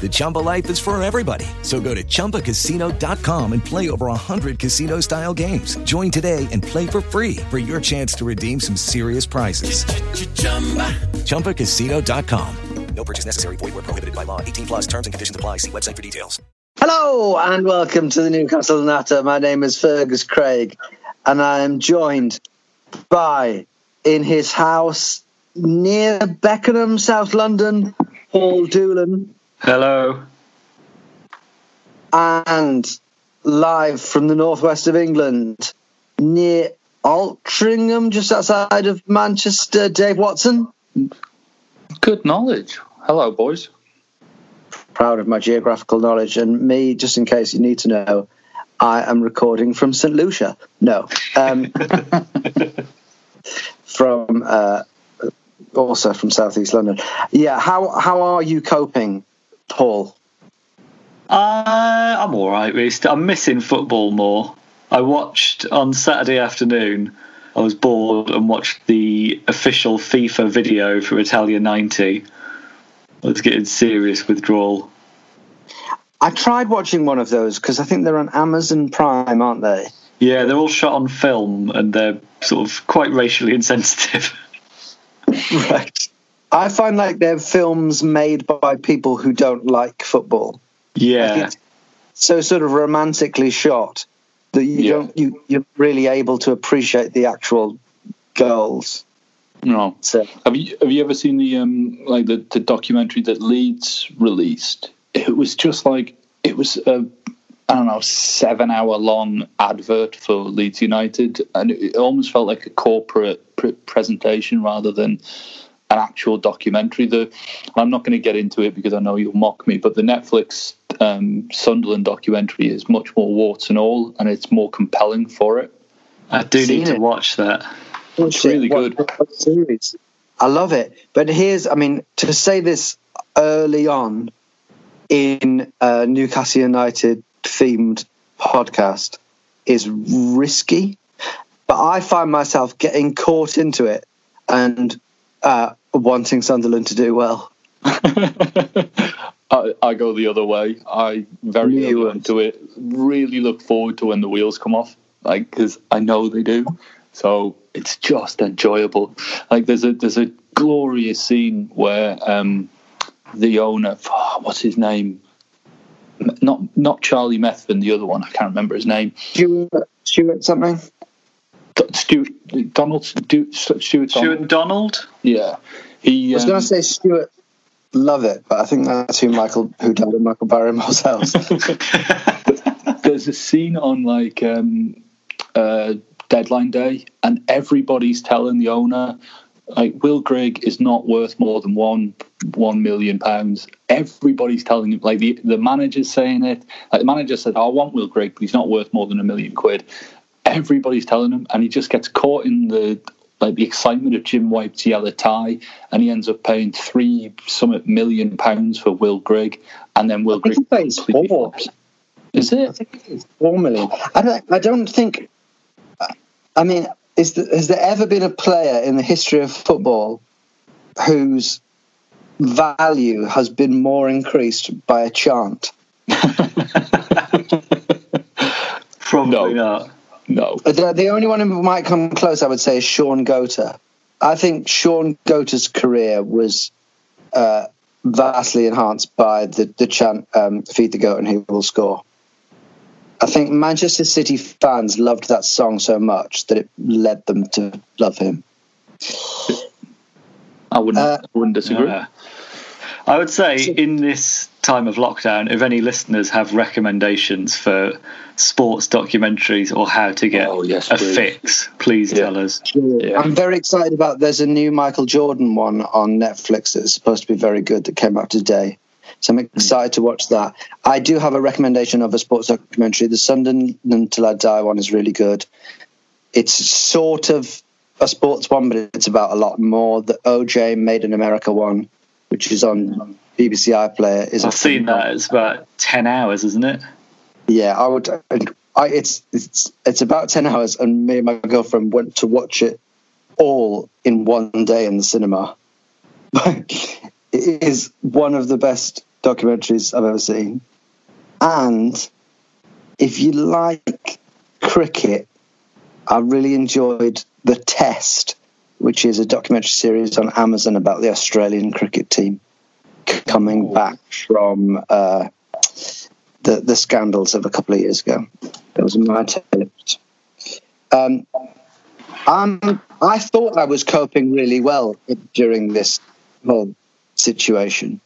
The Chumba life is for everybody. So go to ChumbaCasino.com and play over 100 casino-style games. Join today and play for free for your chance to redeem some serious prizes. ChumbaCasino.com. No purchase necessary. Void were prohibited by law. 18 plus. Terms and conditions apply. See website for details. Hello and welcome to the Newcastle Natter. My name is Fergus Craig, and I am joined by, in his house near Beckenham, South London, Paul Doolan, Hello. and live from the northwest of England, near Altrincham, just outside of Manchester, Dave Watson. Good knowledge. Hello, boys. Proud of my geographical knowledge, and me, just in case you need to know, I am recording from St. Lucia. No. Um, from uh, also from southeast London. Yeah, how how are you coping, Paul? Uh, I'm all right, really. I'm missing football more. I watched on Saturday afternoon. I was bored and watched the official FIFA video for Italia 90. I was getting serious withdrawal. I tried watching one of those because I think they're on Amazon Prime, aren't they? Yeah, they're all shot on film and they're sort of quite racially insensitive. right. I find like they're films made by people who don't like football. Yeah. So sort of romantically shot that you Yeah. don't you you're really able to appreciate the actual goals. No. So Have you have you ever seen the um like the, the documentary that Leeds released? It was just like it was a I don't know seven hour long advert for Leeds United, and it, it almost felt like a corporate pr- presentation rather than an actual documentary. The I'm not going to get into it because I know you'll mock me, but the Netflix um, Sunderland documentary is much more warts and all, and it's more compelling for it. I do Seen need to watch that. It's really What- good. what series? I love it. But here's, I mean, to say this early on in a Newcastle United themed podcast is risky. But I find myself getting caught into it and uh, wanting Sunderland to do well. I, I go the other way. I very Knew early into it. Really look forward to when the wheels come off, like because I know they do. So it's just enjoyable. Like there's a there's a glorious scene where um, the owner, oh, what's his name? Not not Charlie Methven, the other one. I can't remember his name. Stuart, Stuart something? D- Stuart Donald Stu- Stuart Donald. Stuart Donald? Yeah, he. I was um, going to say Stuart Lubbock, but I think that's who Michael, who died in Michael Barrymore's house. there's a scene on like um, uh, deadline day, and everybody's telling the owner, like Will Grigg is not worth more than one one million pounds. Everybody's telling him, like the the manager's saying it. Like the manager said, "I want Will Grigg, but he's not worth more than a million quid." Everybody's telling him, and he just gets caught in the like the excitement of Jim White's yellow tie, and he ends up paying three summit million pounds for Will Grigg, and then Will I think Grigg he pays completely four. flops. Is it? I think it's four million. I don't. I don't think. I mean, is the, has there ever been a player in the history of football whose value has been more increased by a chant? Probably not. No. The, the only one who might come close, I would say, is Shaun Goater. I think Shaun Goater's career was uh, vastly enhanced by the, the chant um, "Feed the goat and he will score." I think Manchester City fans loved that song so much that it led them to love him. I wouldn't. Uh, I wouldn't disagree. Yeah. I would say in this time of lockdown, if any listeners have recommendations for sports documentaries or how to get Oh, yes, a please. fix, please tell us. I'm very excited about. There's a new Michael Jordan one on Netflix that's supposed to be very good that came out today. So I'm hmm. excited to watch that. I do have a recommendation of a sports documentary. The Sunderland Until I Die one is really good. It's sort of a sports one, but it's about a lot more. The OJ Made in America one, which is on BBC iPlayer, is I've seen that. It's about 10 hours, isn't it? yeah, I would. I, it's it's it's about ten hours, and me and my girlfriend went to watch it all in one day in the cinema. it is one of the best documentaries I've ever seen, and if you like cricket, I really enjoyed the Test, which is a documentary series on Amazon about the Australian cricket team coming back from. Uh, the, the scandals of a couple of years ago. That was my tips. Um, um, I thought I was coping really well during this whole situation.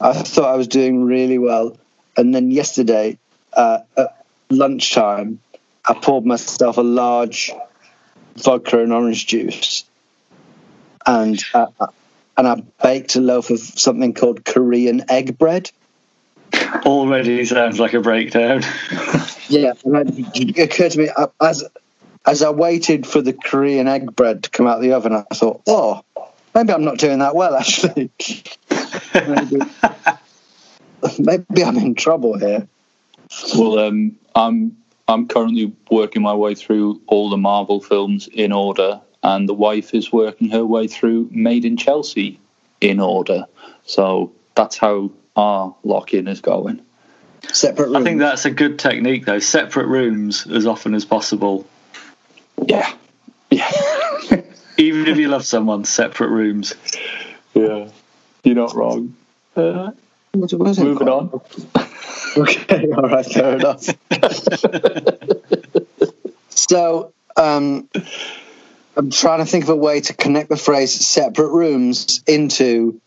I thought I was doing really well. And then yesterday, uh, at lunchtime, I poured myself a large vodka and orange juice. And, uh, and I baked a loaf of something called Korean egg bread. Already sounds like a breakdown. Yeah, and it occurred to me uh, as as I waited for the Korean egg bread to come out of the oven. I thought, oh, maybe I'm not doing that well. Actually, maybe, maybe I'm in trouble here. Well, um, I'm I'm currently working my way through all the Marvel films in order, and the wife is working her way through Made in Chelsea in order. So that's how our lock-in is going. Separate I think that's a good technique, though. Separate rooms as often as possible. Yeah. Yeah. Even if you love someone, separate rooms. Yeah, you're not wrong. Uh, moving on. Okay, all right, fair enough. so, um, I'm trying to think of a way to connect the phrase "separate rooms" into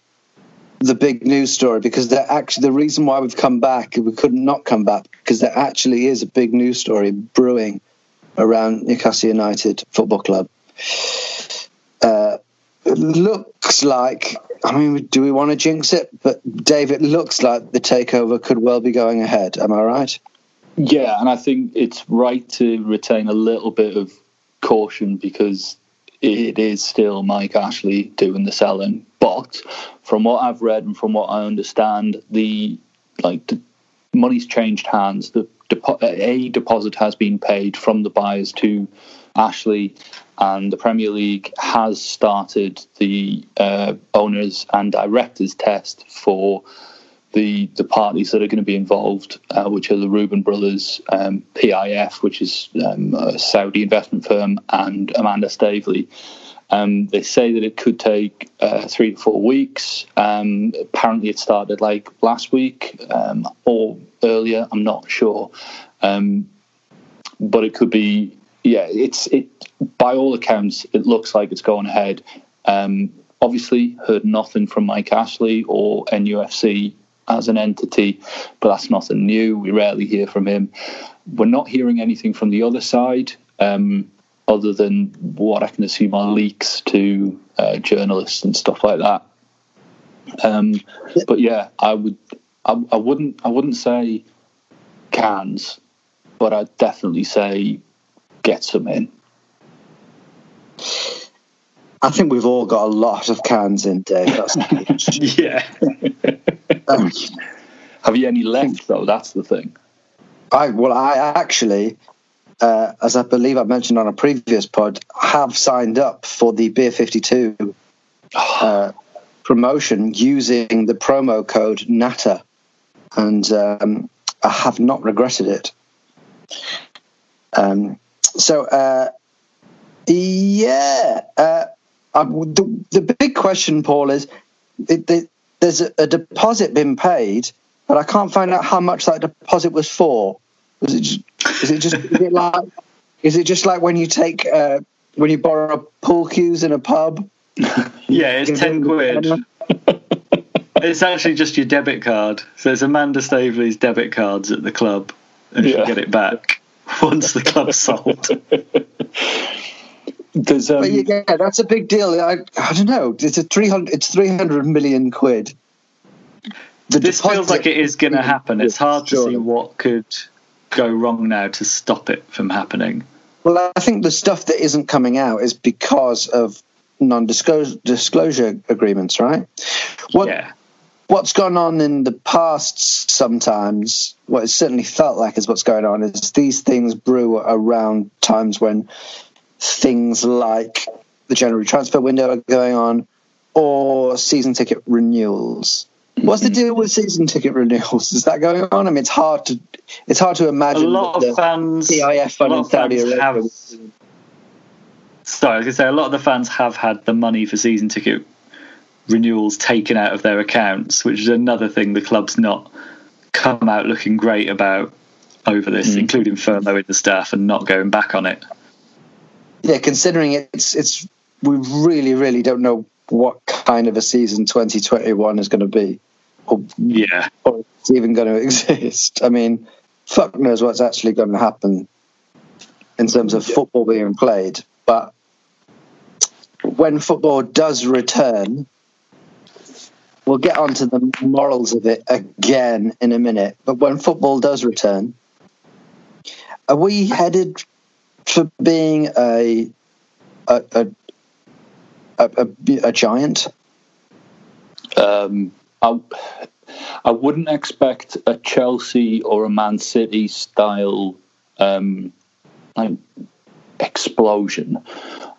the big news story because there actually the reason why we've come back we couldn't not come back because there actually is a big news story brewing around Newcastle United Football Club. Uh, looks like I mean, do we want to jinx it? But Dave, it looks like the takeover could well be going ahead. Am I right? Yeah, and I think it's right to retain a little bit of caution because it is still Mike Ashley doing the selling. But from what I've read and from what I understand, the like the money's changed hands. The a deposit has been paid from the buyers to Ashley, and the Premier League has started the uh, owners and directors test for the the parties that are going to be involved, uh, which are the Reuben brothers, um, PIF, which is um, a Saudi investment firm, and Amanda Staveley. Um, they say that it could take uh, three to four weeks. Um, apparently, it started like last week um, or earlier. I'm not sure, um, but it could be. Yeah, it's it. By all accounts, it looks like it's going ahead. Obviously, heard nothing from Mike Ashley or NUFC as an entity, but that's nothing new. We rarely hear from him. We're not hearing anything from the other side, um, other than what I can assume are leaks to uh, journalists and stuff like that. Um, but yeah, I would, I, I wouldn't, I wouldn't say cans, but I'd definitely say get some in. I think we've all got a lot of cans in, Dave. That's yeah. um, Have you any left though? That's the thing. I well, I actually, uh, as I believe I mentioned on a previous pod, have signed up for the Beer Fifty Two uh, promotion using the promo code NATTER, and um, I have not regretted it. Um, so, uh, yeah, uh, I, the, the big question, Paul, is it, it, there's a, a, deposit been paid, but I can't find out how much that deposit was for. Was it just, is it just is it like is it just like when you take uh, when you borrow pool cues in a pub? Yeah, it's ten quid. it's actually just your debit card. So it's Amanda Staveley's debit cards at the club, and yeah. she'll get it back once the club's sold. There's, um, yeah, that's a big deal. I, I don't know. It's a three hundred. It's three hundred million quid. The this feels like it is going to happen. It's hard to see what could go wrong now to stop it from happening. Well, I think the stuff that isn't coming out is because of non-disclosure agreements, right? What, yeah. What's gone on in the past sometimes, what it certainly felt like is what's going on, is these things brew around times when things like the January transfer window are going on or season ticket renewals. What's the mm-hmm. deal with season ticket renewals? Is that going on? I mean, it's hard to it's hard to imagine. A lot of fans, PIF fund in Saudi Arabia. Have, sorry, I was going to say a lot of the fans have had the money for season ticket renewals taken out of their accounts, which is another thing the club's not come out looking great about over this, mm. including furloughing the staff and not going back on it. Yeah, considering it's it's we really really don't know what kind of a season 2021 is going to be. Or, yeah. Or it's even going to exist. I mean, fuck knows what's actually going to happen in terms of football being played. But when football does return, we'll get onto the morals of it again in a minute. But when football does return, are we headed for being a a, a, a, a giant? Um, I, I wouldn't expect a Chelsea or a Man City style um, like explosion.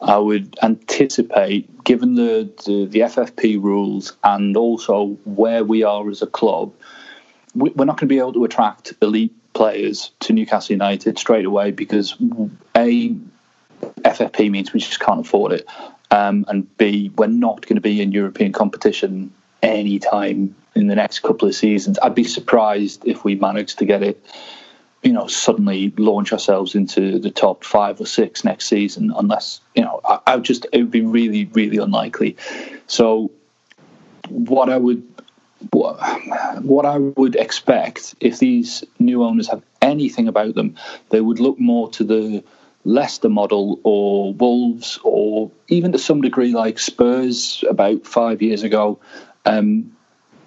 I would anticipate, given the, the, the FFP rules and also where we are as a club, we, we're not going to be able to attract elite players to Newcastle United straight away because a FFP means we just can't afford it, um, and B we're not going to be in European competition anytime in the next couple of seasons. I'd be surprised if we managed to get it, you know, suddenly launch ourselves into the top five or six next season, unless, you know, I, I would just, it would be really, really unlikely. So, what I would what, I would expect if these new owners have anything about them, they would look more to the Leicester model or Wolves or even to some degree like Spurs about five years ago um,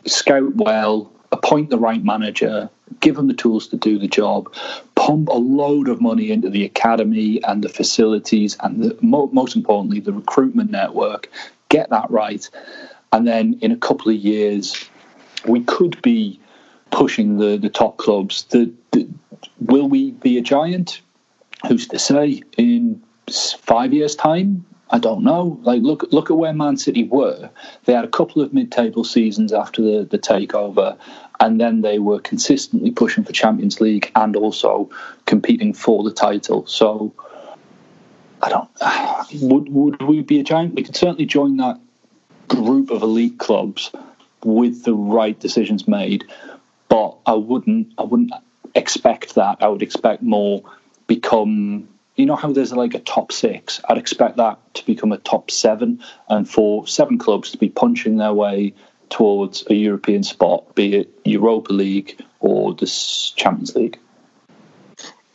scout well, appoint the right manager, give them the tools to do the job, pump a load of money into the academy and the facilities, and the, most importantly, the recruitment network. Get that right, and then in a couple of years, we could be pushing the, the top clubs. The, the, will we be a giant? Who's to say? In five years' time, I don't know. Like look look at where Man City were. They had a couple of mid-table seasons after the, the takeover, and then they were consistently pushing for Champions League and also competing for the title. So I don't. Would would we be a giant? We could certainly join that group of elite clubs with the right decisions made, but I wouldn't. I wouldn't expect that. I would expect more become you know how there's like a top six? I'd expect that to become a top seven, and for seven clubs to be punching their way towards a European spot, be it Europa League or the Champions League.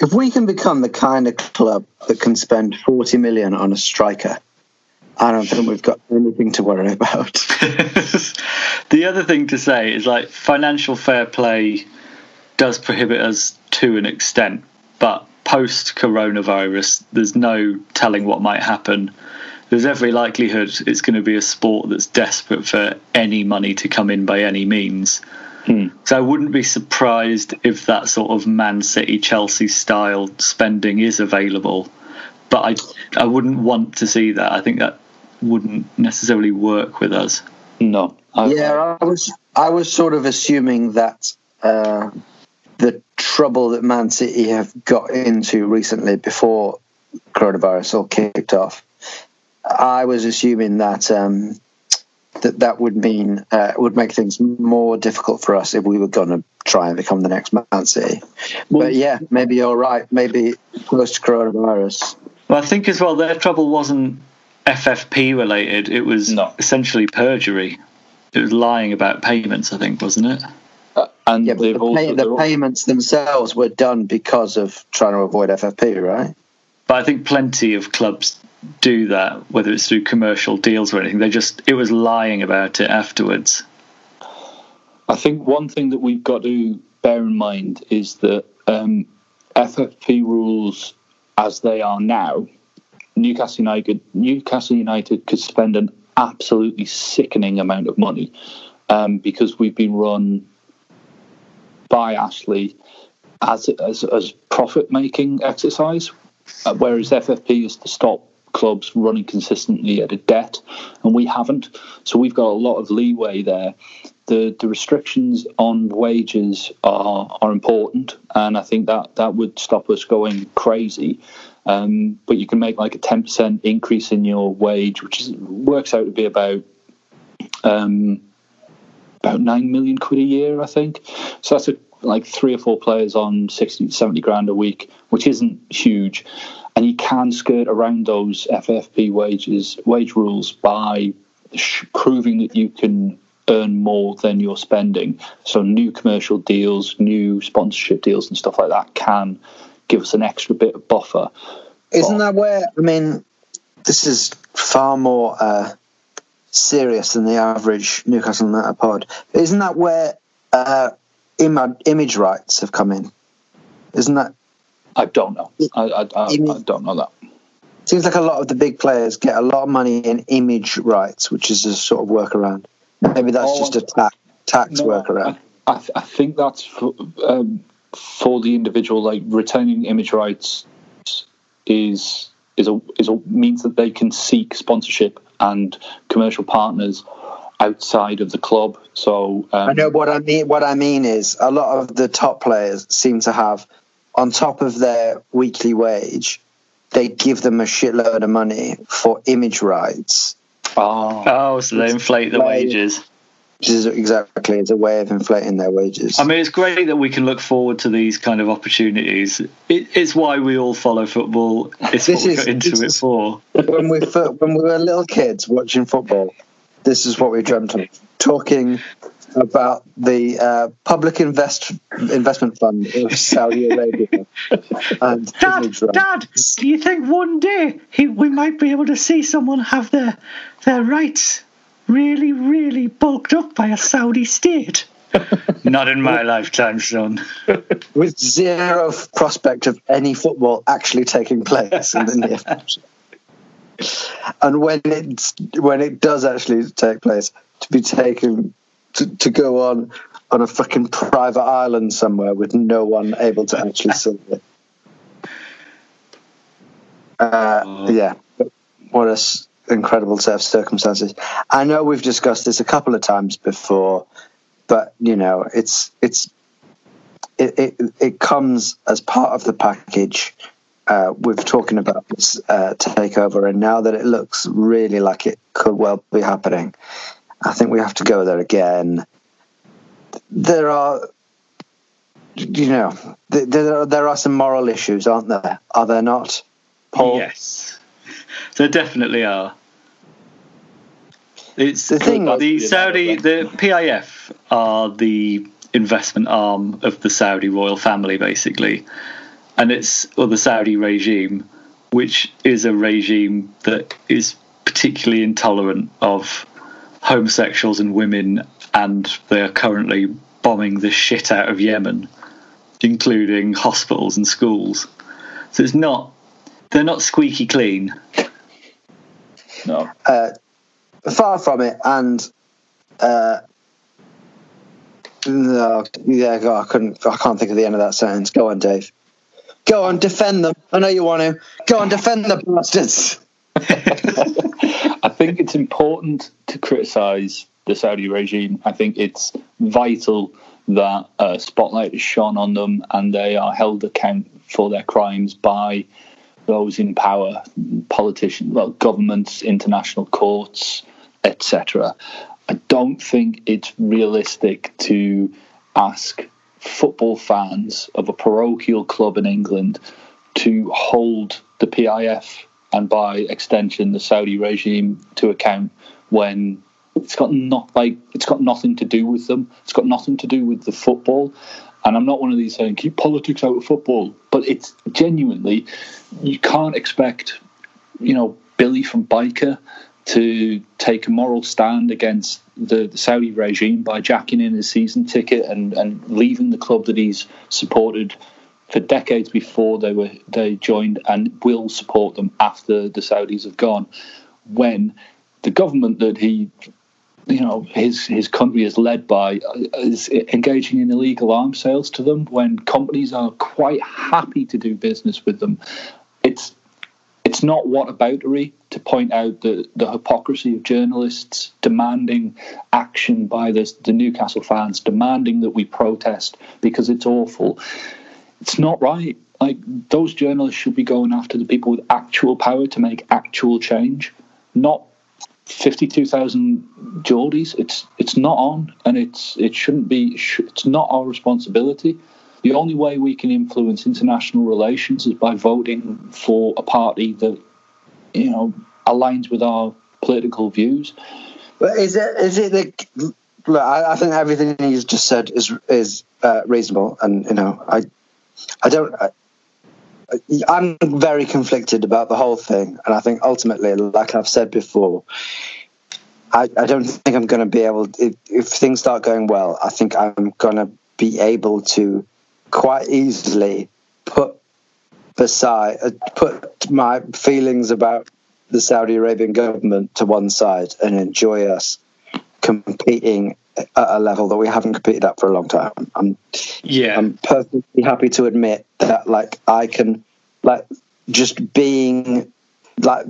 If we can become the kind of club that can spend 40 million on a striker, I don't think we've got anything to worry about. the other thing to say is like financial fair play does prohibit us to an extent, but post coronavirus, there's no telling what might happen. There's every likelihood it's going to be a sport that's desperate for any money to come in by any means. Hmm. So I wouldn't be surprised if that sort of Man City, Chelsea style spending is available. But I, I wouldn't want to see that. I think that wouldn't necessarily work with us. No. I, yeah, I was I was sort of assuming that uh, the trouble that Man City have got into recently before coronavirus all kicked off, I was assuming that um, that that would mean uh, would make things more difficult for us if we were going to try and become the next Man City. Well, but yeah, maybe you're right. Maybe post coronavirus. Well, I think as well their trouble wasn't FFP related. It was no. essentially perjury. It was lying about payments. I think wasn't it? Uh, and yeah, the, pay, the payments themselves were done because of trying to avoid FFP, right? But I think plenty of clubs do that, whether it's through commercial deals or anything. They just it was lying about it afterwards. I think one thing that we've got to bear in mind is that um, FFP rules, as they are now, Newcastle United Newcastle United could spend an absolutely sickening amount of money um, because we've been run by Ashley as as, as profit making exercise, uh, whereas FFP is to stop clubs running consistently at a debt, and we haven't. So we've got a lot of leeway there. The, the restrictions on wages are are important, and I think that that would stop us going crazy. Um, but you can make like a ten percent increase in your wage, which is, works out to be about um, about nine million quid a year, I think. So that's a, like three or four players on 60, 70 grand a week, which isn't huge and you can skirt around those FFP wages wage rules by sh- proving that you can earn more than you're spending. So new commercial deals, new sponsorship deals, and stuff like that can give us an extra bit of buffer. Isn't but, that where I mean? This is far more uh, serious than the average Newcastle United pod. Isn't that where uh, Im- image rights have come in? Isn't that I don't know. I, I, I, I don't know that. Seems like a lot of the big players get a lot of money in image rights, which is a sort of workaround. Maybe that's oh, just a ta- tax no, workaround. I, I, I, think that's for, um, for the individual. Like retaining image rights is is a is a means that they can seek sponsorship and commercial partners outside of the club. So um, I know what I mean. What I mean is a lot of the top players seem to have on top of their weekly wage, they give them a shitload of money for image rights. Oh, oh so they inflate the wages. Which is exactly it's a way of inflating their wages. I mean, it's great that we can look forward to these kind of opportunities. It, it's why we all follow football. It's this what we got into it for. When we when we were little kids watching football, this is what we dreamt of: talking about the uh, public invest investment fund of Saudi Arabia. and Dad, Dad, do you think one day he, we might be able to see someone have their their rights really, really bulked up by a Saudi state? Not in my lifetime, son. With zero prospect of any football actually taking place in the near future. And when it when it does actually take place, to be taken to, to go on on a fucking private island somewhere with no one able to actually see it. Uh, yeah, what a s- incredible set of circumstances. I know we've discussed this a couple of times before, but you know, it's it's it it, it comes as part of the package. Uh, we've talking about this uh, takeover, and now that it looks really like it could well be happening, I think we have to go there again. There are, you know, there are, there are some moral issues, aren't there? Are there not, Paul? Yes, there definitely are. It's the thing. The Saudi, the PIF are the investment arm of the Saudi royal family, basically, and it's or the Saudi regime, which is a regime that is particularly intolerant of homosexuals and women, and they are currently bombing the shit out of Yemen, including hospitals and schools. So it's not they're not squeaky clean. No, uh, far from it, and uh, no, yeah, God, I couldn't, I can't think of the end of that sentence. Go on, Dave. Go on, defend them. I know you want to. Go on, defend the bastards. I think it's important to criticise the Saudi regime. I think it's vital that a spotlight is shone on them and they are held account for their crimes by those in power, politicians, well, governments, international courts, etc. I don't think it's realistic to ask football fans of a parochial club in England to hold the PIF and by extension the Saudi regime to account when it's got not like it's got nothing to do with them. It's got nothing to do with the football. And I'm not one of these saying keep politics out of football, but it's genuinely you can't expect, you know, Billy from Byker to take a moral stand against the, the, Saudi regime by jacking in his season ticket and, and leaving the club that he's supported for decades before they were they joined and will support them after the Saudis have gone. When the government that he you know his his country is led by uh, is engaging in illegal arms sales to them when companies are quite happy to do business with them it's it's not whataboutery to point out the, the hypocrisy of journalists demanding action by the, the Newcastle fans, demanding that we protest because it's awful. It's not right. Like those journalists should be going after the people with actual power to make actual change, not fifty-two thousand Geordies. It's it's not on, and it's it shouldn't be. It's not our responsibility. The only way we can influence international relations is by voting for a party that you know aligns with our political views. But is it is it the look? I, I think everything he's just said is is uh, reasonable, and you know I I don't. I, I'm very conflicted about the whole thing, and I think ultimately, like I've said before, I, I don't think I'm going to be able. If, if things start going well, I think I'm going to be able to quite easily put beside uh, put my feelings about the Saudi Arabian government to one side and enjoy us competing at a level that we haven't competed at for a long time. I'm yeah. I'm perfectly happy to admit that like I can like just being like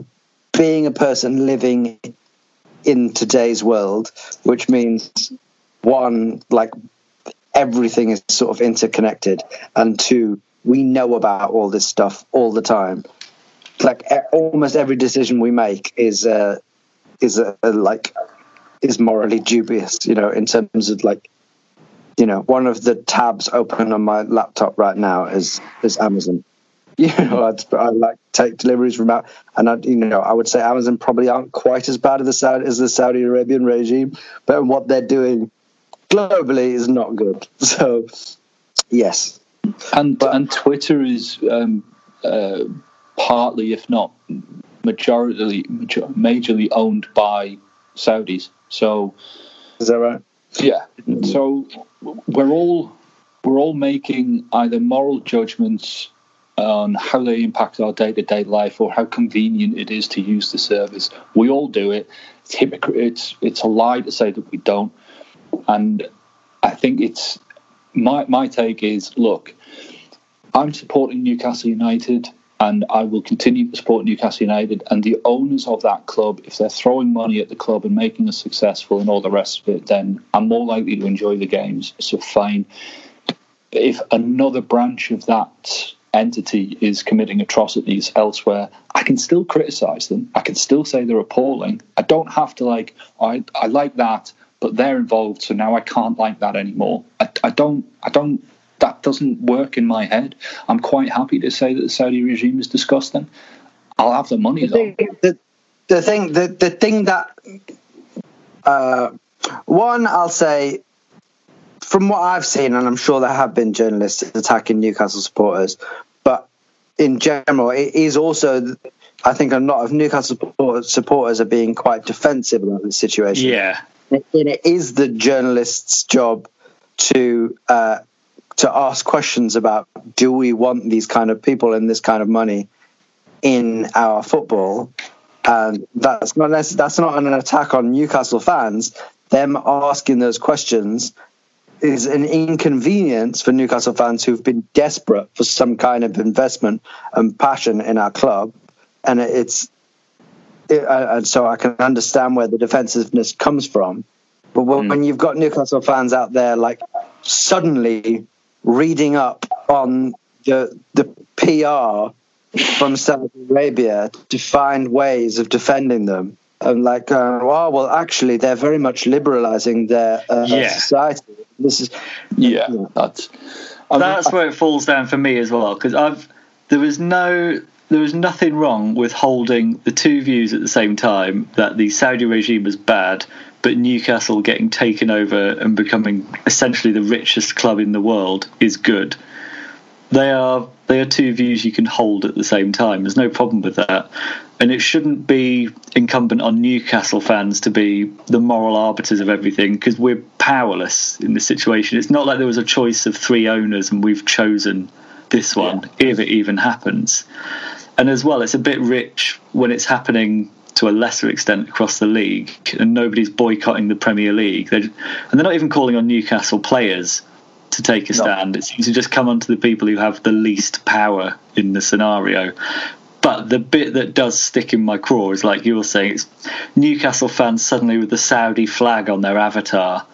being a person living in today's world, which means one like everything is sort of interconnected, and two, we know about all this stuff all the time. Like almost every decision we make is uh, is a, like is morally dubious, you know, in terms of like, you know, one of the tabs open on my laptop right now is is Amazon. You know, I'd, I like take deliveries from out, and I, you know, I would say Amazon probably aren't quite as bad as the Saudi as the Saudi Arabian regime, but what they're doing globally is not good. So, yes, and but, and Twitter is um, uh, partly, if not majorly, major, majorly owned by Saudis. So, is that right? Yeah. So we're all we're all making either moral judgments on how they impact our day to day life or how convenient it is to use the service. We all do it. It's hypocrite. It's it's a lie to say that we don't. And I think it's my my take is look, I'm supporting Newcastle United and I will continue to support Newcastle United and the owners of that club, if they're throwing money at the club and making us successful and all the rest of it, then I'm more likely to enjoy the games. So fine. If another branch of that entity is committing atrocities elsewhere, I can still criticize them. I can still say they're appalling. I don't have to like I I like that but they're involved, so now I can't like that anymore. I, I don't, I don't. That doesn't work in my head. I'm quite happy to say that the Saudi regime is disgusting. I'll have the money the though. the, the thing, the the thing that, uh, one, I'll say, from what I've seen, and I'm sure there have been journalists attacking Newcastle supporters, but in general, it is also I think a lot of Newcastle supporters are being quite defensive about the situation. Yeah, and it is the journalist's job to uh, to ask questions about do we want these kind of people and this kind of money in our football? And that's not that's not an attack on Newcastle fans. Them asking those questions is an inconvenience for Newcastle fans who've been desperate for some kind of investment and passion in our club. And it's and so I can understand where the defensiveness comes from. But when, when you've got Newcastle fans out there, like suddenly reading up on the the PR from Saudi Arabia to find ways of defending them, and like, uh, oh well, actually, they're very much liberalising their uh, Yeah. society. This is yeah, that's That's where it falls down for me as well because I've there was no there was nothing wrong with holding the two views at the same time that the Saudi regime was bad, but Newcastle getting taken over and becoming essentially the richest club in the world is good. They are they are two views you can hold at the same time. There's no problem with that. And it shouldn't be incumbent on Newcastle fans to be the moral arbiters of everything because we're powerless in this situation. It's not like there was a choice of three owners and we've chosen this one, if it even happens. And as well, it's a bit rich when it's happening to a lesser extent across the league and nobody's boycotting the Premier League. They're, and they're not even calling on Newcastle players to take a stand. It seems to just come onto the people who have the least power in the scenario. But the bit that does stick in my craw is like you were saying, it's Newcastle fans suddenly with the Saudi flag on their avatar.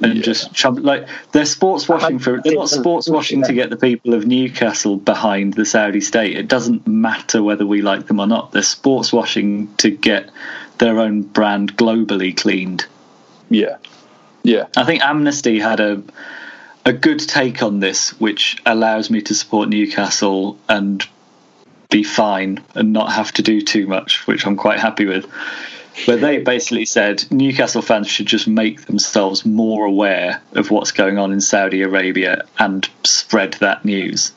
And just chump, like they're sports washing for they're not sports washing to get the people of Newcastle behind the Saudi state. It doesn't matter whether we like them or not. They're sports washing to get their own brand globally cleaned. Yeah, yeah. I think Amnesty had a a good take on this, which allows me to support Newcastle and be fine and not have to do too much, which I'm quite happy with. But they basically said Newcastle fans should just make themselves more aware of what's going on in Saudi Arabia and spread that news.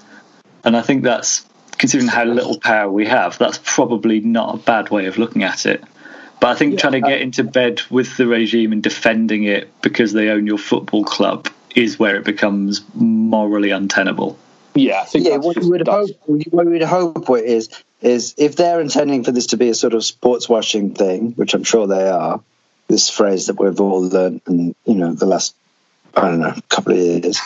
And I think that's, considering how little power we have, that's probably not a bad way of looking at it. But I think trying to get uh, into bed with the regime and defending it because they own your football club is where it becomes morally untenable. Yeah, I think yeah, what you would hope, what we would hope what is is if they're intending for this to be a sort of sports washing thing, which I'm sure they are. This phrase that we've all learned in you know the last I don't know couple of years.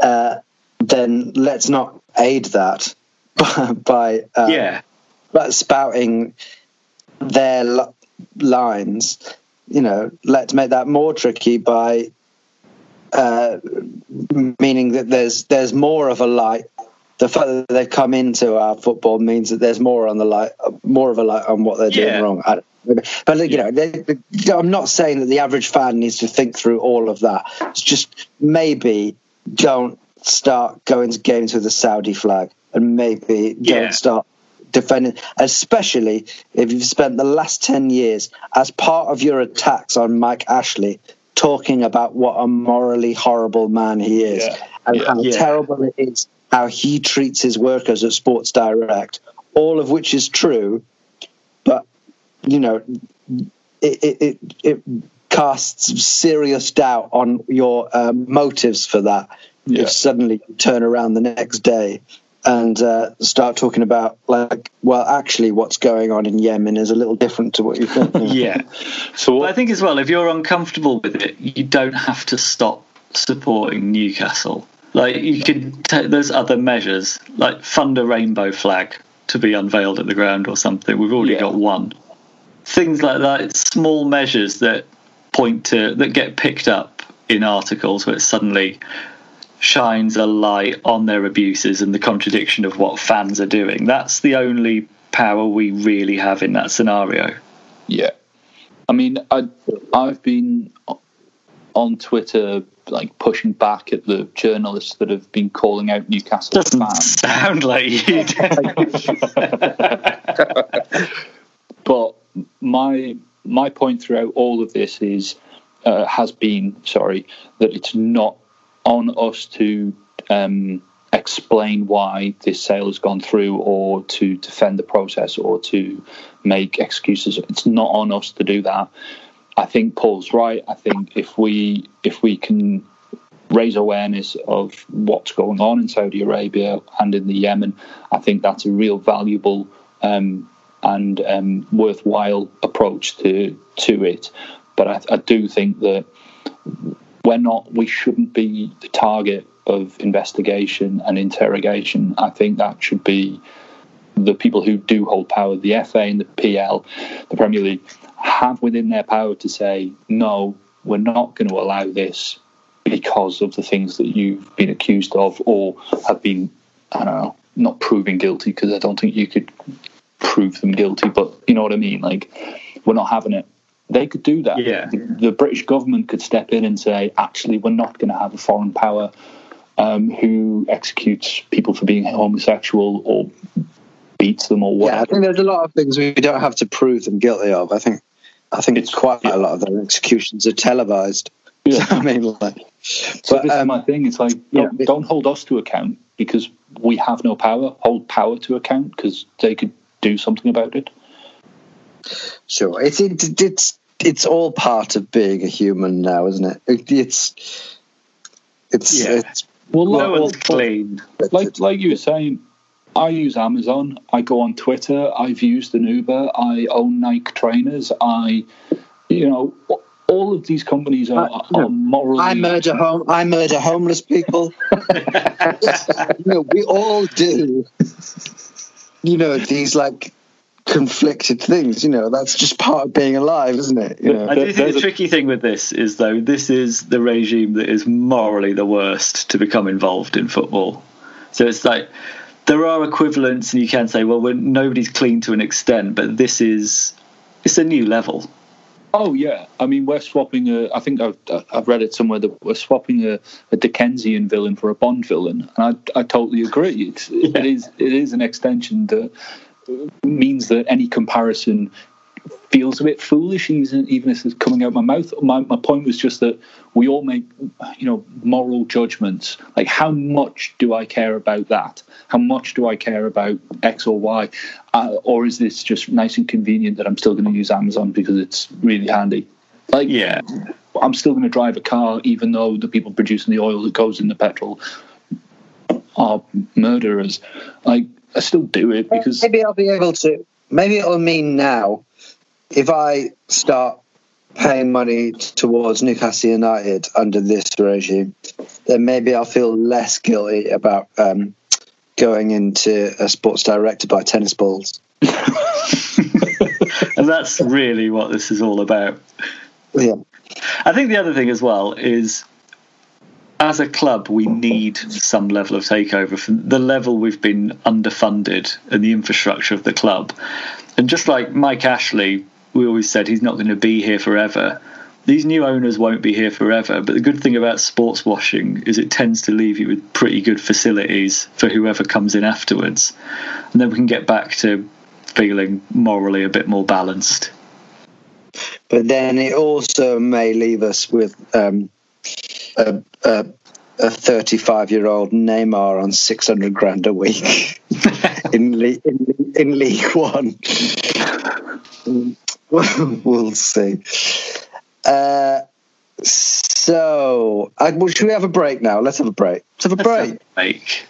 Uh, then let's not aid that by uh, yeah by spouting their li- lines. You know, let's make that more tricky by uh, meaning that there's there's more of a light. The fact that they've come into our football means that there's more on the light, more of a light on what they're doing wrong. I, but you know, they, they- I'm not saying that the average fan needs to think through all of that. It's just maybe don't start going to games with the Saudi flag, and maybe Yeah. don't start defending, especially if you've spent the last 10 years as part of your attacks on Mike Ashley talking about what a morally horrible man he is and how Yeah. terrible it is how he treats his workers at Sports Direct, all of which is true, but you know, it it, it, it casts serious doubt on your um, motives for that. If suddenly you turn around the next day and uh, start talking about like, well, actually, what's going on in Yemen is a little different to what you think. Yeah. So but I think as well, if you're uncomfortable with it, you don't have to stop supporting Newcastle. Like you could, take those other measures like fund a rainbow flag to be unveiled at the ground or something. We've already got one. Things like that, small measures that point to that get picked up in articles where it suddenly shines a light on their abuses and the contradiction of what fans are doing. That's the only power we really have in that scenario. Yeah, I mean, I I've been on Twitter like pushing back at the journalists that have been calling out Newcastle fans. Sound like you. but my my point throughout all of this is uh, has been sorry that it's not on us to um, explain why this sale has gone through or to defend the process or to make excuses. It's not on us to do that. I think Paul's right. I think if we if we can raise awareness of what's going on in Saudi Arabia and in the Yemen, I think that's a real valuable um, and um, worthwhile approach to to it. But I, I do think that we're not, we shouldn't be the target of investigation and interrogation. I think that should be the people who do hold power, the FA and the PL, the Premier League, have within their power to say, no, we're not going to allow this because of the things that you've been accused of or have been, I don't know, not proving guilty because I don't think you could prove them guilty, but you know what I mean? Like, we're not having it. They could do that. Yeah. The, the British government could step in and say, actually, we're not going to have a foreign power um, who executes people for being homosexual or beats them or Yeah, whatever. I think there's a lot of things we don't have to prove them guilty of. I think I think it's quite a lot of their executions are televised. Yeah. I mean, like, So this is um, my thing. It's like don't, don't hold us to account because we have no power. Hold power to account because they could do something about it. Sure, it's it, it's it's all part of being a human now, isn't it? it it's it's Yeah. it's Well, No like, one's clean. like like you were saying, I use Amazon. I go on Twitter. I've used an Uber. I own Nike trainers. I, you know, all of these companies are, uh, are morally. I murder home. I murder homeless people. you know, we all do. You know these like conflicted things. You know that's just part of being alive, isn't it? You know, I do think the tricky thing with this is, though, this is the regime that is morally the worst to become involved in football. So it's like there are equivalents, and you can say, well, nobody's clean to an extent, but this is it's a new level. Oh yeah, I mean we're swapping a. I think I've, I've read it somewhere that we're swapping a, a Dickensian villain for a Bond villain, and I, I totally agree. It's, It is it is an extension that means that any comparison feels a bit foolish, even even if it's coming out my mouth. My my point was just that we all make you know moral judgments. Like how much do I care about that? How much do I care about X or Y? Uh, or is this just nice and convenient that I'm still going to use Amazon because it's really handy? Like, yeah, I'm still going to drive a car even though the people producing the oil that goes in the petrol are murderers. Like, I still do it because maybe I'll be able to. Maybe it'll mean now if I start paying money towards Newcastle United under this regime, then maybe I'll feel less guilty about um, going into a sports director by tennis balls. and that's really what this is all about. Yeah. I think the other thing as well is as a club, we need some level of takeover from the level we've been underfunded and the infrastructure of the club. And just like Mike Ashley, we always said he's not going to be here forever. These new owners won't be here forever, but the good thing about sports washing is it tends to leave you with pretty good facilities for whoever comes in afterwards. And then we can get back to feeling morally a bit more balanced. But then it also may leave us with um, a, a, a 35 year old Neymar on 600 grand a week in, Le- in, in League One. we'll see. Uh, so, uh, well, should we have a break now? Let's have a break. Let's have a break. break.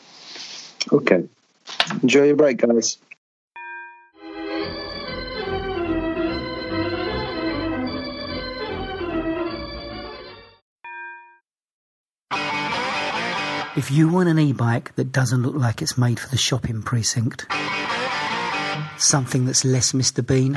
Okay. Enjoy your break, guys. If you want an e-bike that doesn't look like it's made for the shopping precinct, something that's less Mr. Bean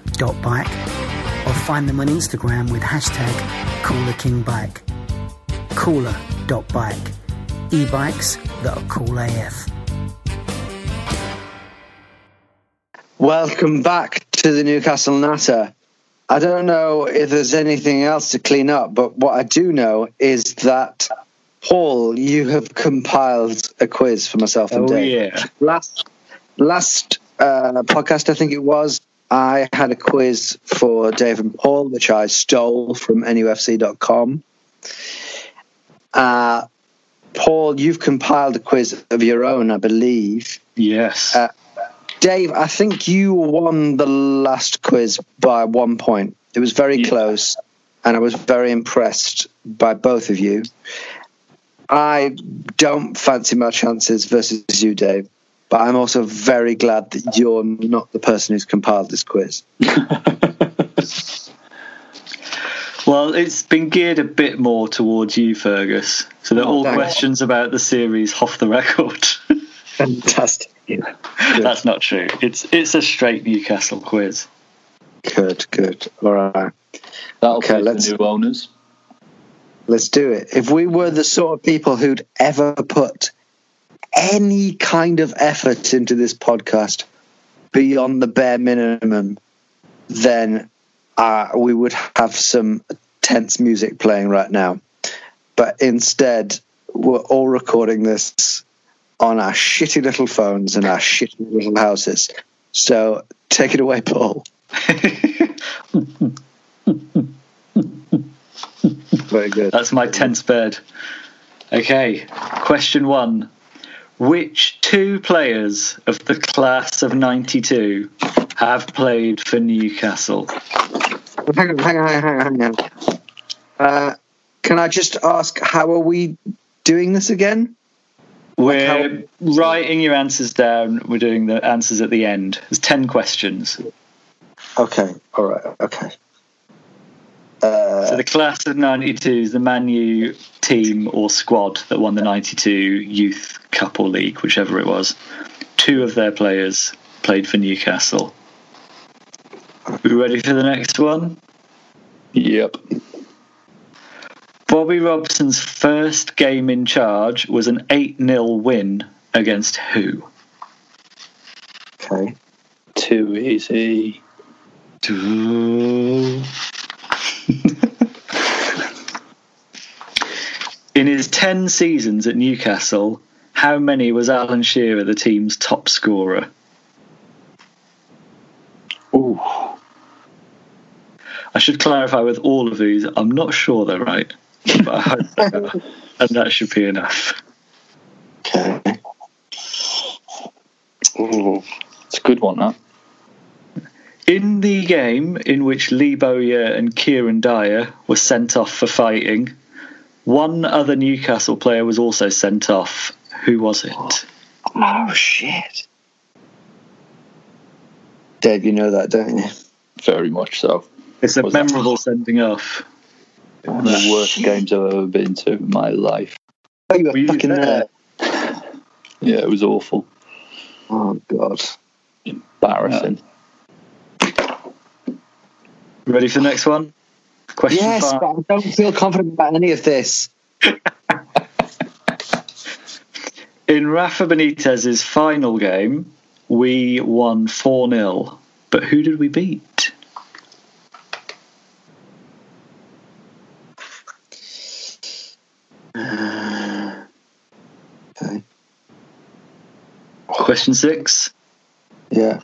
cooler.bike or find them on Instagram with hashtag coolerkingbike. Cooler.bike. E-bikes that are cool AF. Welcome back to the Newcastle Natter. I don't know if there's anything else to clean up, but what I do know is that Paul, you have compiled a quiz for myself and Oh, Dave. yeah. Last last uh, podcast, I think it was, I had a quiz for Dave and Paul, which I stole from NUFC.com. Uh, Paul, you've compiled a quiz of your own, I believe. Yes. Uh, Dave, I think you won the last quiz by one point. It was very close. and I was very impressed by both of you. I don't fancy my chances versus you, Dave, but I'm also very glad that you're not the person who's compiled this quiz. Well, it's been geared a bit more towards you, Fergus. So they're Oh, all thanks. questions about the series off the record. Fantastic. That's not true. It's it's a straight Newcastle quiz. Good, good. All right. That'll Okay, let's- the new owners. Let's do it. If we were the sort of people who'd ever put any kind of effort into this podcast beyond the bare minimum, then uh, we would have some tense music playing right now. But instead, we're all recording this on our shitty little phones and our shitty little houses. So take it away, Paul. Very good. That's my tense bed. Okay, question one. Which two players of the class of 92 have played for Newcastle? Hang on, hang on, hang on, hang on. Uh, can I just ask, how are we doing this again? We're writing your answers down. We're doing the answers at the end. There's 10 questions. Okay, all right, okay. Uh, So the class of 92 is the Man U team or squad that won the 92 Youth Cup or League, whichever it was. Two of their players played for Newcastle. We ready for the next one? Yep. Bobby Robson's first game in charge was an 8 0 win against who? Okay. Too easy. Two. In his 10 seasons at Newcastle, how many was Alan Shearer the team's top scorer? Ooh. I should clarify with all of these, I'm not sure they're right, but I hope they are, and that should be enough. Okay. Ooh. It's a good one, that. In the game in which Lee Bowyer and Kieran Dyer were sent off for fighting, one other Newcastle player was also sent off. Who was it? Oh, shit. Dave, you know that, don't you? Very much so. It's a Was that- memorable sending off. One of the worst games I've ever been to in my life. Oh, you were Were you there? there. Yeah, it was awful. Oh, God. Embarrassing. Ready for the next one? Question Yes, five. but I don't feel confident about any of this. In Rafa Benitez's final game, we won 4 0. But who did we beat? Okay. Question six. Yeah.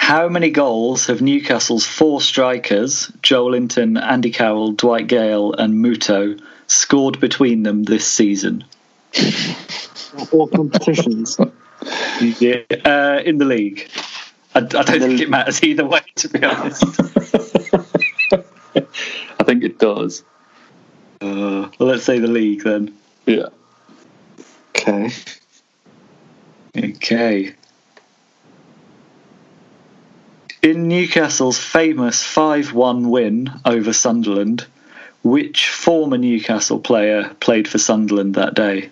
How many goals have Newcastle's four strikers, Joelinton, Andy Carroll, Dwight Gayle, and Muto, scored between them this season? All competitions. Yeah, uh, in the league. I, I don't think it matters either way, to be honest. I think it does. Uh, well, let's say the league then. Yeah. Okay. Okay. In Newcastle's famous 5 1 win over Sunderland, which former Newcastle player played for Sunderland that day?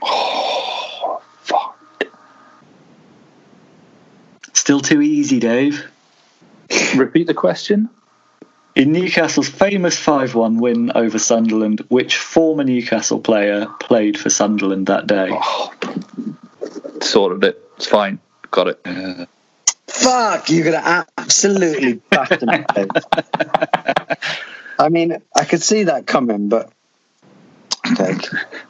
Oh, fuck. Still too easy, Dave. Repeat the question. In Newcastle's famous 5 1 win over Sunderland, which former Newcastle player played for Sunderland that day? Oh, sorted it. It's fine. Got it. Fuck, you're gonna absolutely batter me. I mean, I could see that coming, but okay.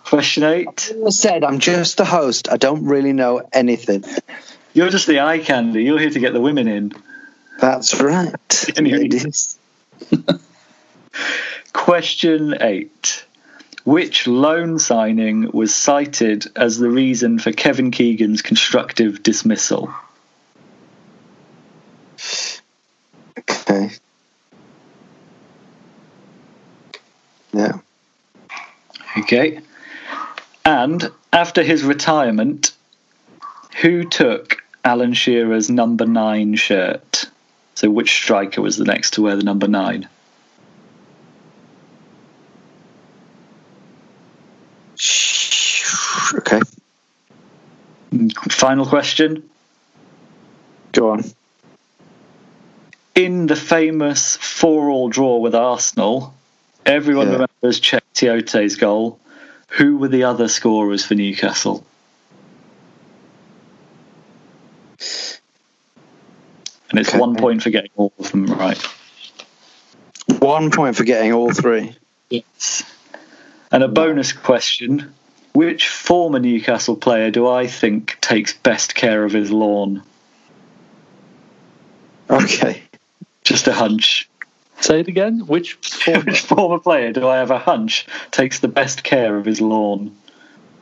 question 8. I said, I'm just the host. I don't really know anything. You're just the eye candy. You're here to get the women in. That's right. Anyway. Question eight. Which loan signing was cited as the reason for Kevin Keegan's constructive dismissal? Okay. Yeah. Okay. And after his retirement, who took Alan Shearer's number nine shirt? So, which striker was the next to wear the number nine? Okay. Final question. Go on. In the famous four-all draw with Arsenal, everyone Yeah. remembers Cheick Tiote's goal. Who were the other scorers for Newcastle? And it's Okay. one point for getting all of them right. One point for getting all three. Yes. And a bonus question Which former Newcastle player do I think takes best care of his lawn? Okay. Just a hunch. Say it again. Which former? Which former player do I have a hunch takes the best care of his lawn?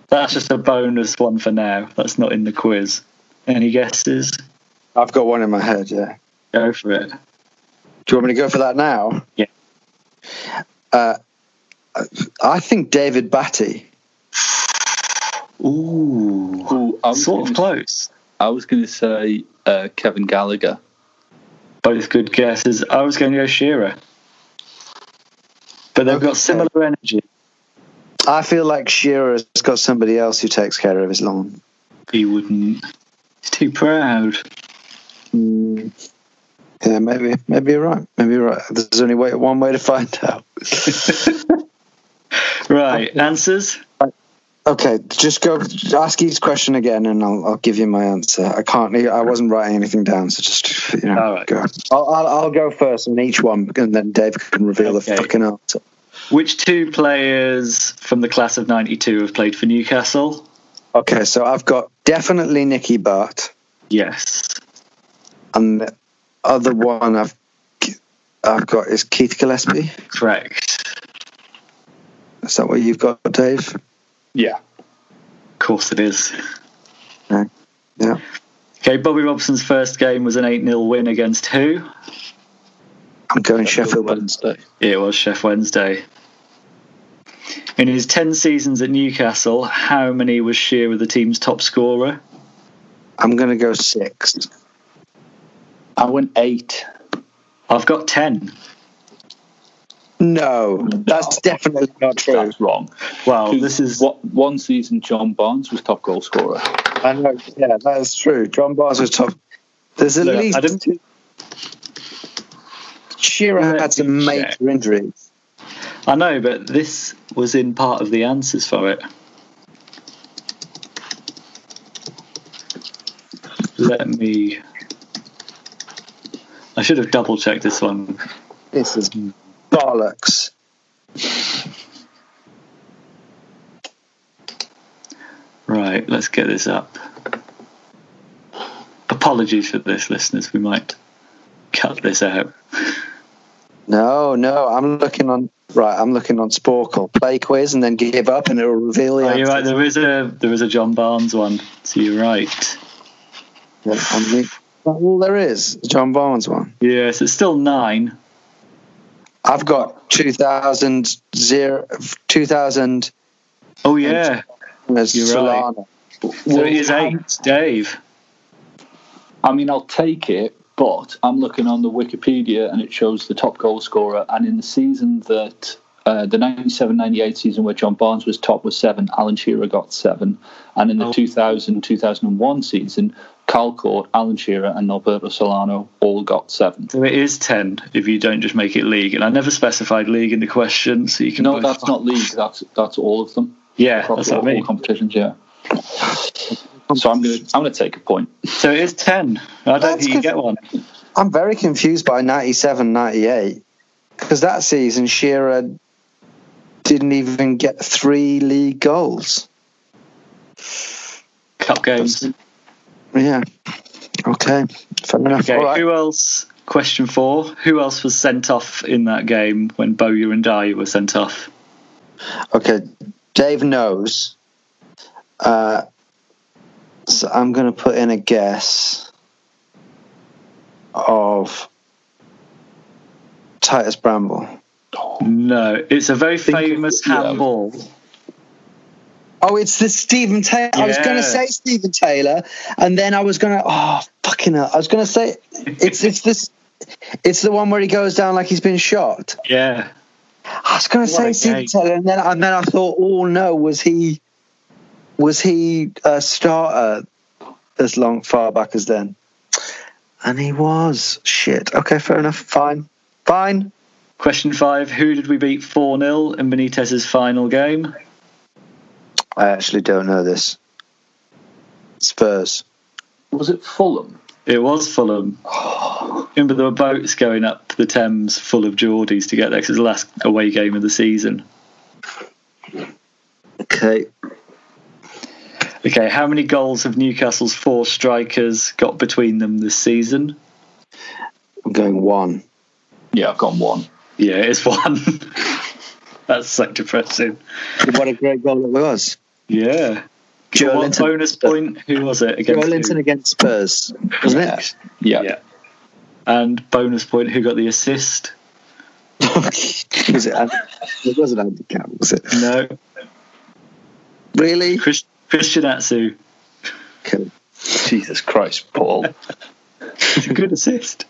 That's just a bonus one for now. That's not in the quiz. Any guesses? I've got one in my head, yeah. Go for it. Do you want me to go for that now? Yeah. Uh, I think David Batty. Ooh. Ooh, I was Sort of gonna- close. I was going to say uh, Kevin Gallacher. Both good guesses. I was going to go Shearer. But they've got similar energy. I feel like Shearer's got somebody else who takes care of his lawn. He wouldn't. He's too proud. Mm. Yeah, maybe, maybe you're right. Maybe you're right. There's only way, one way to find out. Right. Answers? Okay, just go ask each question again, and I'll, I'll give you my answer. I can't. I wasn't writing anything down, so just you know, All right. go. I'll, I'll, I'll go first on each one, and then Dave can reveal Okay. the fucking answer. Which two players from the class of 92 have played for Newcastle? Okay, so I've got definitely Nicky Butt, Yes. and the other one I've I've got is Keith Gillespie. Correct. Is that what you've got, Dave? Yeah. Of course it is. Yeah. Yeah. Okay, Bobby Robson's first game was an 8 0 win against who? I'm going Sheffield. Wednesday. Yeah, It was Sheff Wednesday. In his 10 seasons at Newcastle, how many was Shearer the team's top scorer? I'm going to go six. I went eight. I've got 10. No, that's definitely not true. That's wrong. Well, this is. What, one season, John Barnes was top goal scorer. I know. Yeah, that is true. John Barnes was top. There's at Look, least I didn't- Shearer Let had some me major check. injuries. I know, but this was in part of the answers for it. Let me. I should have double checked this one. This is hmm. Bollocks. Right, let's get this up. Apologies for this, listeners. We might cut this out. No, no, I'm looking on. Right, I'm looking on Sporcle. Play quiz and then give up, and it'll reveal the Oh, you're right. There is a there is a John Barnes one. So you're right. Yeah, I mean, all there is. John Barnes one. Yes, it's still nine. I've got 2000, zero, 2000 Oh yeah. as You're right. Solano. So it is eight, Dave. I mean, I'll take it, but I'm looking on the Wikipedia and it shows the top goal scorer. And in the season that uh, the 97 98 season where John Barnes was top was seven, Alan Shearer got seven. And in the Oh. 2000 2001 season, Carl Cort, Alan Shearer, and Nolberto Solano all got seven. So it is ten if you don't just make it league. And I never specified league in the question, so you can. No, both- that's not league. That's that's all of them. Yeah, Across that's what I all, mean. all competitions. Yeah. So I'm gonna I'm gonna take a point. So it is ten. I don't That's think you get one. I'm very confused by 97, 98 because that season Shearer didn't even get three league goals. Cup games. Yeah. Okay. Fair enough. Okay, All right. who else? Question four. Who else was sent off in that game when Bowyer and Dyer were sent off? Okay. Dave knows. Uh, so I'm going to put in a guess of Titus Bramble. No, it's a very famous handball. Oh, it's the Stephen Taylor. I was going to say Stephen Taylor, and then I was going to. Oh, fucking hell! I was going to say it's it's this. It's the one where he goes down like he's been shot. Yeah. I was going to say Stephen. Taylor, and then and then I thought, oh no, was he was he a starter as long far back as then? And he was shit. Okay, fair enough. Fine, fine. Question five: Who did we beat four 0 in Benitez's final game? I actually don't know this. Spurs. Was it Fulham? It was Fulham. Remember there were boats going up the Thames full of Geordies to get there 'cause it was the last away game of the season. Okay. Okay, how many goals have Newcastle's four strikers got between them this season? I'm going one. Yeah, I've got one. Yeah, it's one. That's so depressing. What a great goal it was. Yeah. Joe What Linton. bonus point? Who was it Joe against? who? Linton against Spurs, wasn't it? Yeah. Yeah. And bonus point, who got the assist? was it? It wasn't Andy handicap, was it? No. Really? Chris, Christian Atsu. Okay. Jesus Christ, Paul. It's a good assist.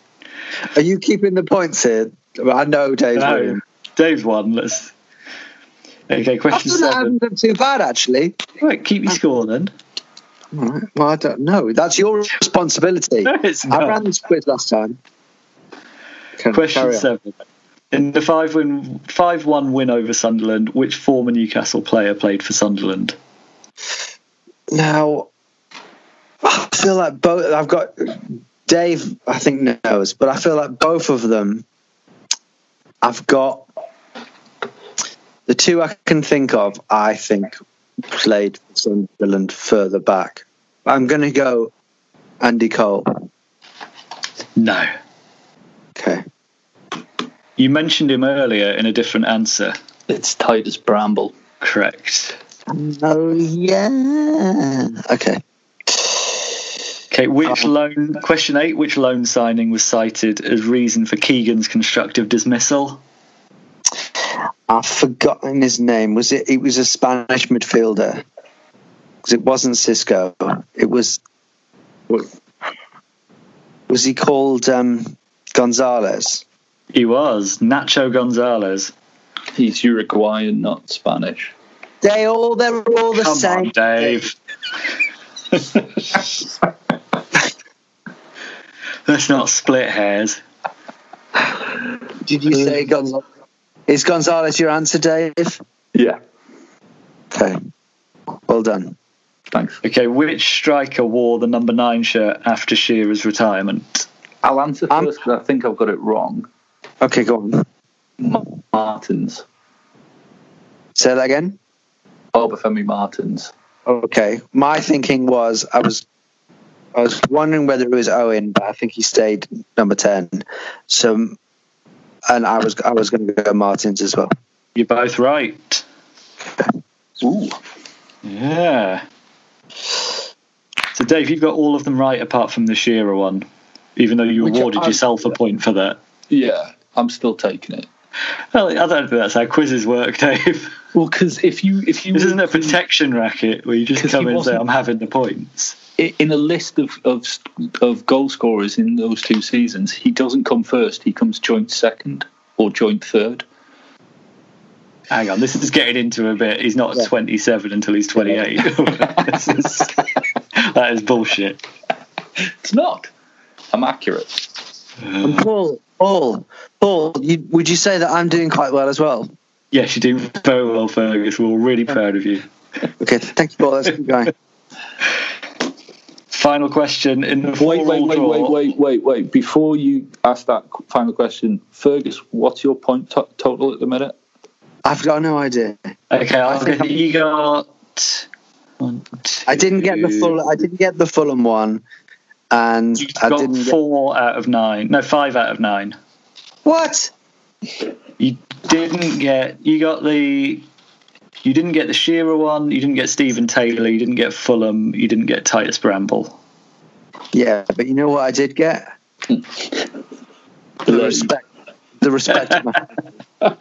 Are you keeping the points here? I know Dave's No. winning. Dave's won. Let's. Okay, question I seven. done too bad actually. Right, keep your score then. All right. Well, I don't know. That's your responsibility. No, it's I ran this quiz last time. Question seven. In the five win, five one win over Sunderland, which former Newcastle player played for Sunderland? Now, I feel like both. I've got Dave. I think knows, but I feel like both of them. I've got the two I can think of. I think played for Sunderland further back. I'm going to go Andy Cole. No. Okay. You mentioned him earlier in a different answer. It's Titus Bramble. Correct. Oh yeah. Okay. Okay, which Um, loan? Question eight: Which loan signing was cited as reason for Keegan's constructive dismissal? I've forgotten his name. Was it? It was a Spanish midfielder. Because it wasn't Xisco. It was. Was he called um, Gonzalez? He was Nacho Gonzalez. He's Uruguayan, not Spanish. They all they're all the Come same. on, Dave. Let's not split hairs. Did you say Gonzalez? Is Gonzalez your answer, Dave? Yeah. Okay. Well done. Thanks. Okay, which striker wore the number nine shirt after Shearer's retirement? I'll answer um, first because I think I've got it wrong. Okay, go on. Martins. Say that again. Obafemi Martins. Okay. My thinking was I was I was wondering whether it was Owen, but I think he stayed number ten. So, and I was I was going to go Martins as well. You're both right. Ooh. Yeah. So, Dave, you've got all of them right apart from the Shearer one, even though you Which awarded I- yourself a point for that. Yeah, I'm still taking it. Well, I don't think that's how quizzes work, Dave. Well, because if you if you This isn't a protection racket where you just come in and say, I'm having the points. I- in a list of, of of goal scorers in those two seasons, he doesn't come first. He comes joint second or joint third. Hang on, this is getting into a bit. He's not 27 until he's 28. This is- that is bullshit. It's not. I'm accurate. Uh. And Paul, Paul, Paul, you, would you say that I'm doing quite well as well? Yes, you're doing very well, Fergus. We're all really proud of you. Okay, thank you, Paul. Let's keep going. Final question in the Wait, wait, wait, wait, wait, wait, wait. Before you ask that final question, Fergus, what's your point to- total at the minute? I've got no idea. Okay, I'll think you got. One, two, I didn't get the full. I didn't get the Fulham one, and You I got didn't get four out of nine. No, five out of nine. what? You didn't get. You got the. You didn't get the Shearer one. You didn't get Stephen Taylor. You didn't get Fulham. You didn't get Titus Bramble. Yeah, but you know what I did get? The respect, the respect of my.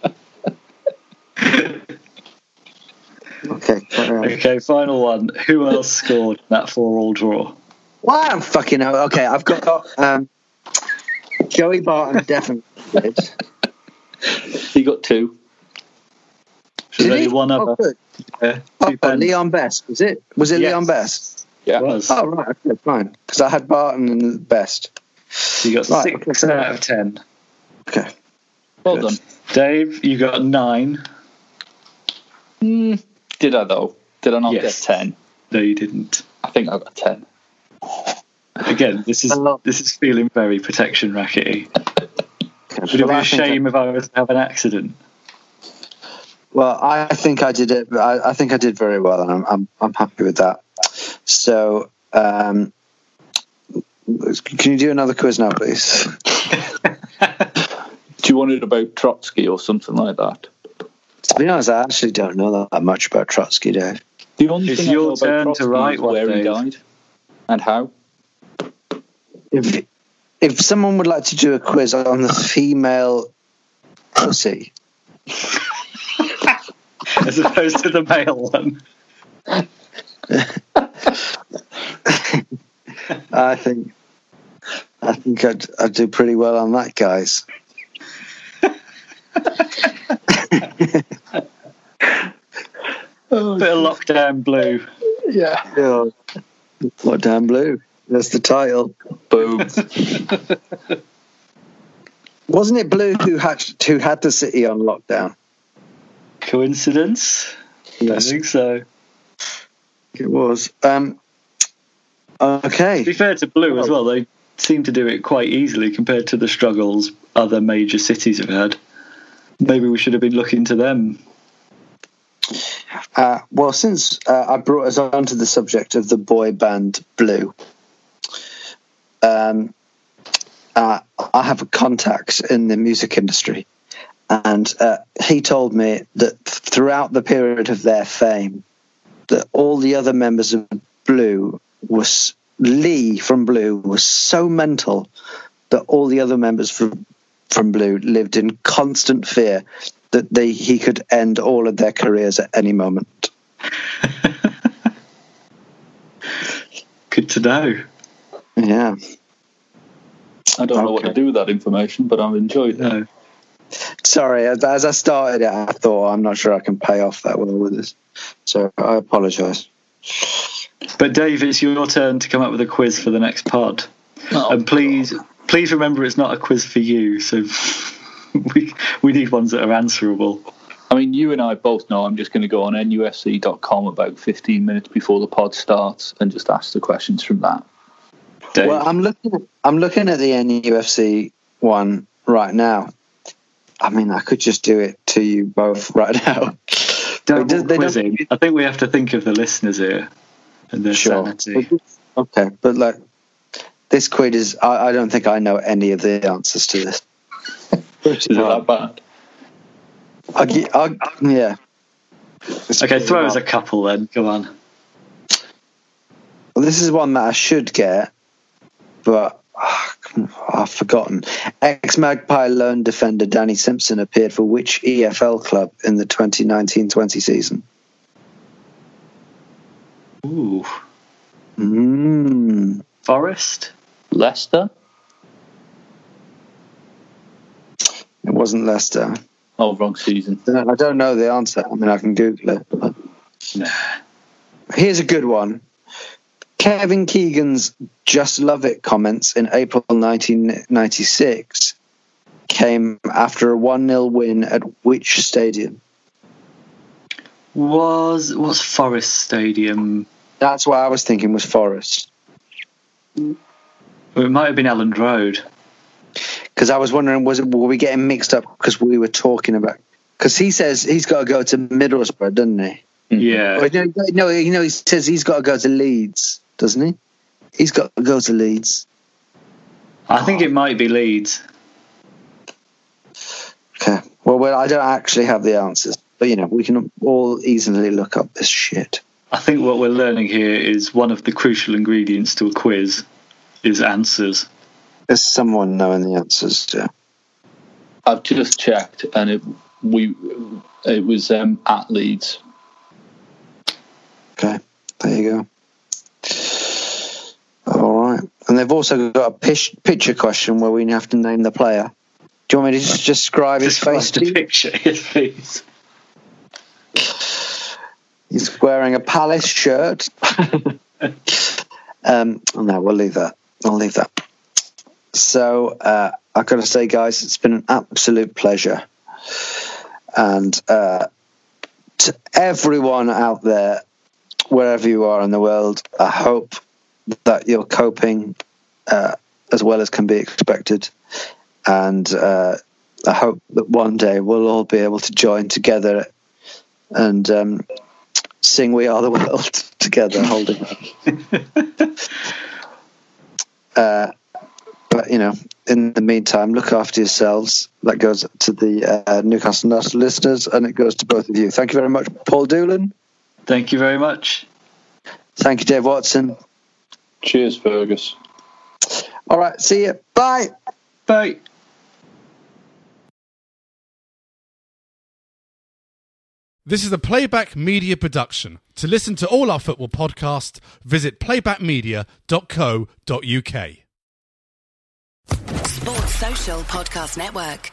okay. Okay, final one. Who else scored that four-all draw? Well, I don't fucking. Okay, I've got um, Joey Barton definitely. He got two. There's Did only he? one Oh, other. good. Yeah, Oh, two pens. Leon Best was it? Was it Yes. Leon Best? Yeah. was. Oh right, okay, fine. Because I had Barton and Best. So you got Right, six okay. out of ten. Okay. Well Good. done. Dave, you got nine. Mm, did I though? Did I not Yes. get ten? No, you didn't. I think I got ten. Again, this is this is feeling very protection rackety. okay. Would it be a think I- shame if I was to have an accident? Well, I think I did it. I, I think I did very well, and I'm I'm, I'm happy with that. So, um, can you do another quiz now, please? Do you want it about Trotsky or something like that? To be honest, I actually don't know that much about Trotsky, Dave. The only It's thing I your know about turn to Trotsky write is one, where he Dave. died and how. If if someone would like to do a quiz on the female pussy, As opposed to the male one. I think I think I'd, I'd do pretty well on that, guys. Bit of lockdown blue. Yeah. Yeah. What damn blue? That's the title. Boom. Wasn't it Blue who had who had the city on lockdown? Coincidence? Yes. I think so. It was. Um, To be fair to Blue as well, they seem to do it quite easily compared to the struggles other major cities have had. Maybe we should have been looking to them. Uh, well, since uh, I brought us on to the subject of the boy band Blue, um, uh, I have a contact in the music industry, and uh, he told me that throughout the period of their fame, that all the other members of Blue was Lee from Blue was so mental that all the other members from from Blue lived in constant fear that they he could end all of their careers at any moment. Good to know. Yeah. I don't know what to do with that information, but I've enjoyed it. No. Sorry, as, as I started it, I thought I'm not sure I can pay off that well with this, so I apologise. But Dave, it's your turn to come up with a quiz for the next pod. Oh, and please, please remember it's not a quiz for you. So we we need ones that are answerable. I mean, you and I both know I'm just going to go on nufc.com about 15 minutes before the pod starts and just ask the questions from that. Dave, Well, I'm looking. I'm looking at the NUFC one right now. I mean, I could just do it to you both right now. They- they don't- quizzing. I think we have to think of the listeners here and their Sure. sanity. Okay, but like this quiz is. I, I don't think I know any of the answers to this. Is it that bad? I'll, I'll, yeah. It's Okay, throw us a couple then. Go on. Well, this is one that I should get, but ah, I've forgotten. Ex Magpie loan defender Danny Simpson appeared for which EFL club in the 2019 20 season? Ooh, Mm. Forest. Leicester? It wasn't Leicester. Oh, wrong season. I don't know the answer. I mean, I can Google it. but- Nah. Here's a good one. Kevin Keegan's Just Love It comments in April 1996 came after a 1 0 win at which stadium? Was what's Forest Stadium? That's what I was thinking was Forest. It might have been Elland Road. Because I was wondering, was it, were we getting mixed up because we were talking about. Because he says he's got to go to Middlesbrough, doesn't he? Yeah. Oh, or, no, no, you know, he says he's got to go to Leeds, doesn't he? He's got to go to Leeds. I think it might be Leeds. Okay. Well, well, I don't actually have the answers, but you know, we can all easily look up this shit. I think what we're learning here is one of the crucial ingredients to a quiz is answers. Is someone knowing the answers. Yeah. I've just checked, and it we it was um, at Leeds. Okay, there you go. All right, and they've also got a picture question where we have to name the player. Do you want me to just describe his Describe face? the to you? picture, yes, please. He's wearing a Palace shirt. um, no, we'll leave that. I'll leave that. So uh, I've got to say, guys, it's been an absolute pleasure. And uh, to everyone out there, wherever you are in the world, I hope that you're coping uh, as well as can be expected. And uh, I hope that one day we'll all be able to join together and um, sing "We Are the World" together, holding. uh, but you know, in the meantime, look after yourselves. That goes to the uh, Newcastle United listeners, and it goes to both of you. Thank you very much, Paul Doolan. Thank you very much. Thank you, Dave Watson. Cheers, Fergus. All right, see you. Bye. Bye. This is a Playback Media production. To listen to all our football podcasts, visit playbackmedia.co.uk. Sports Social Podcast Network.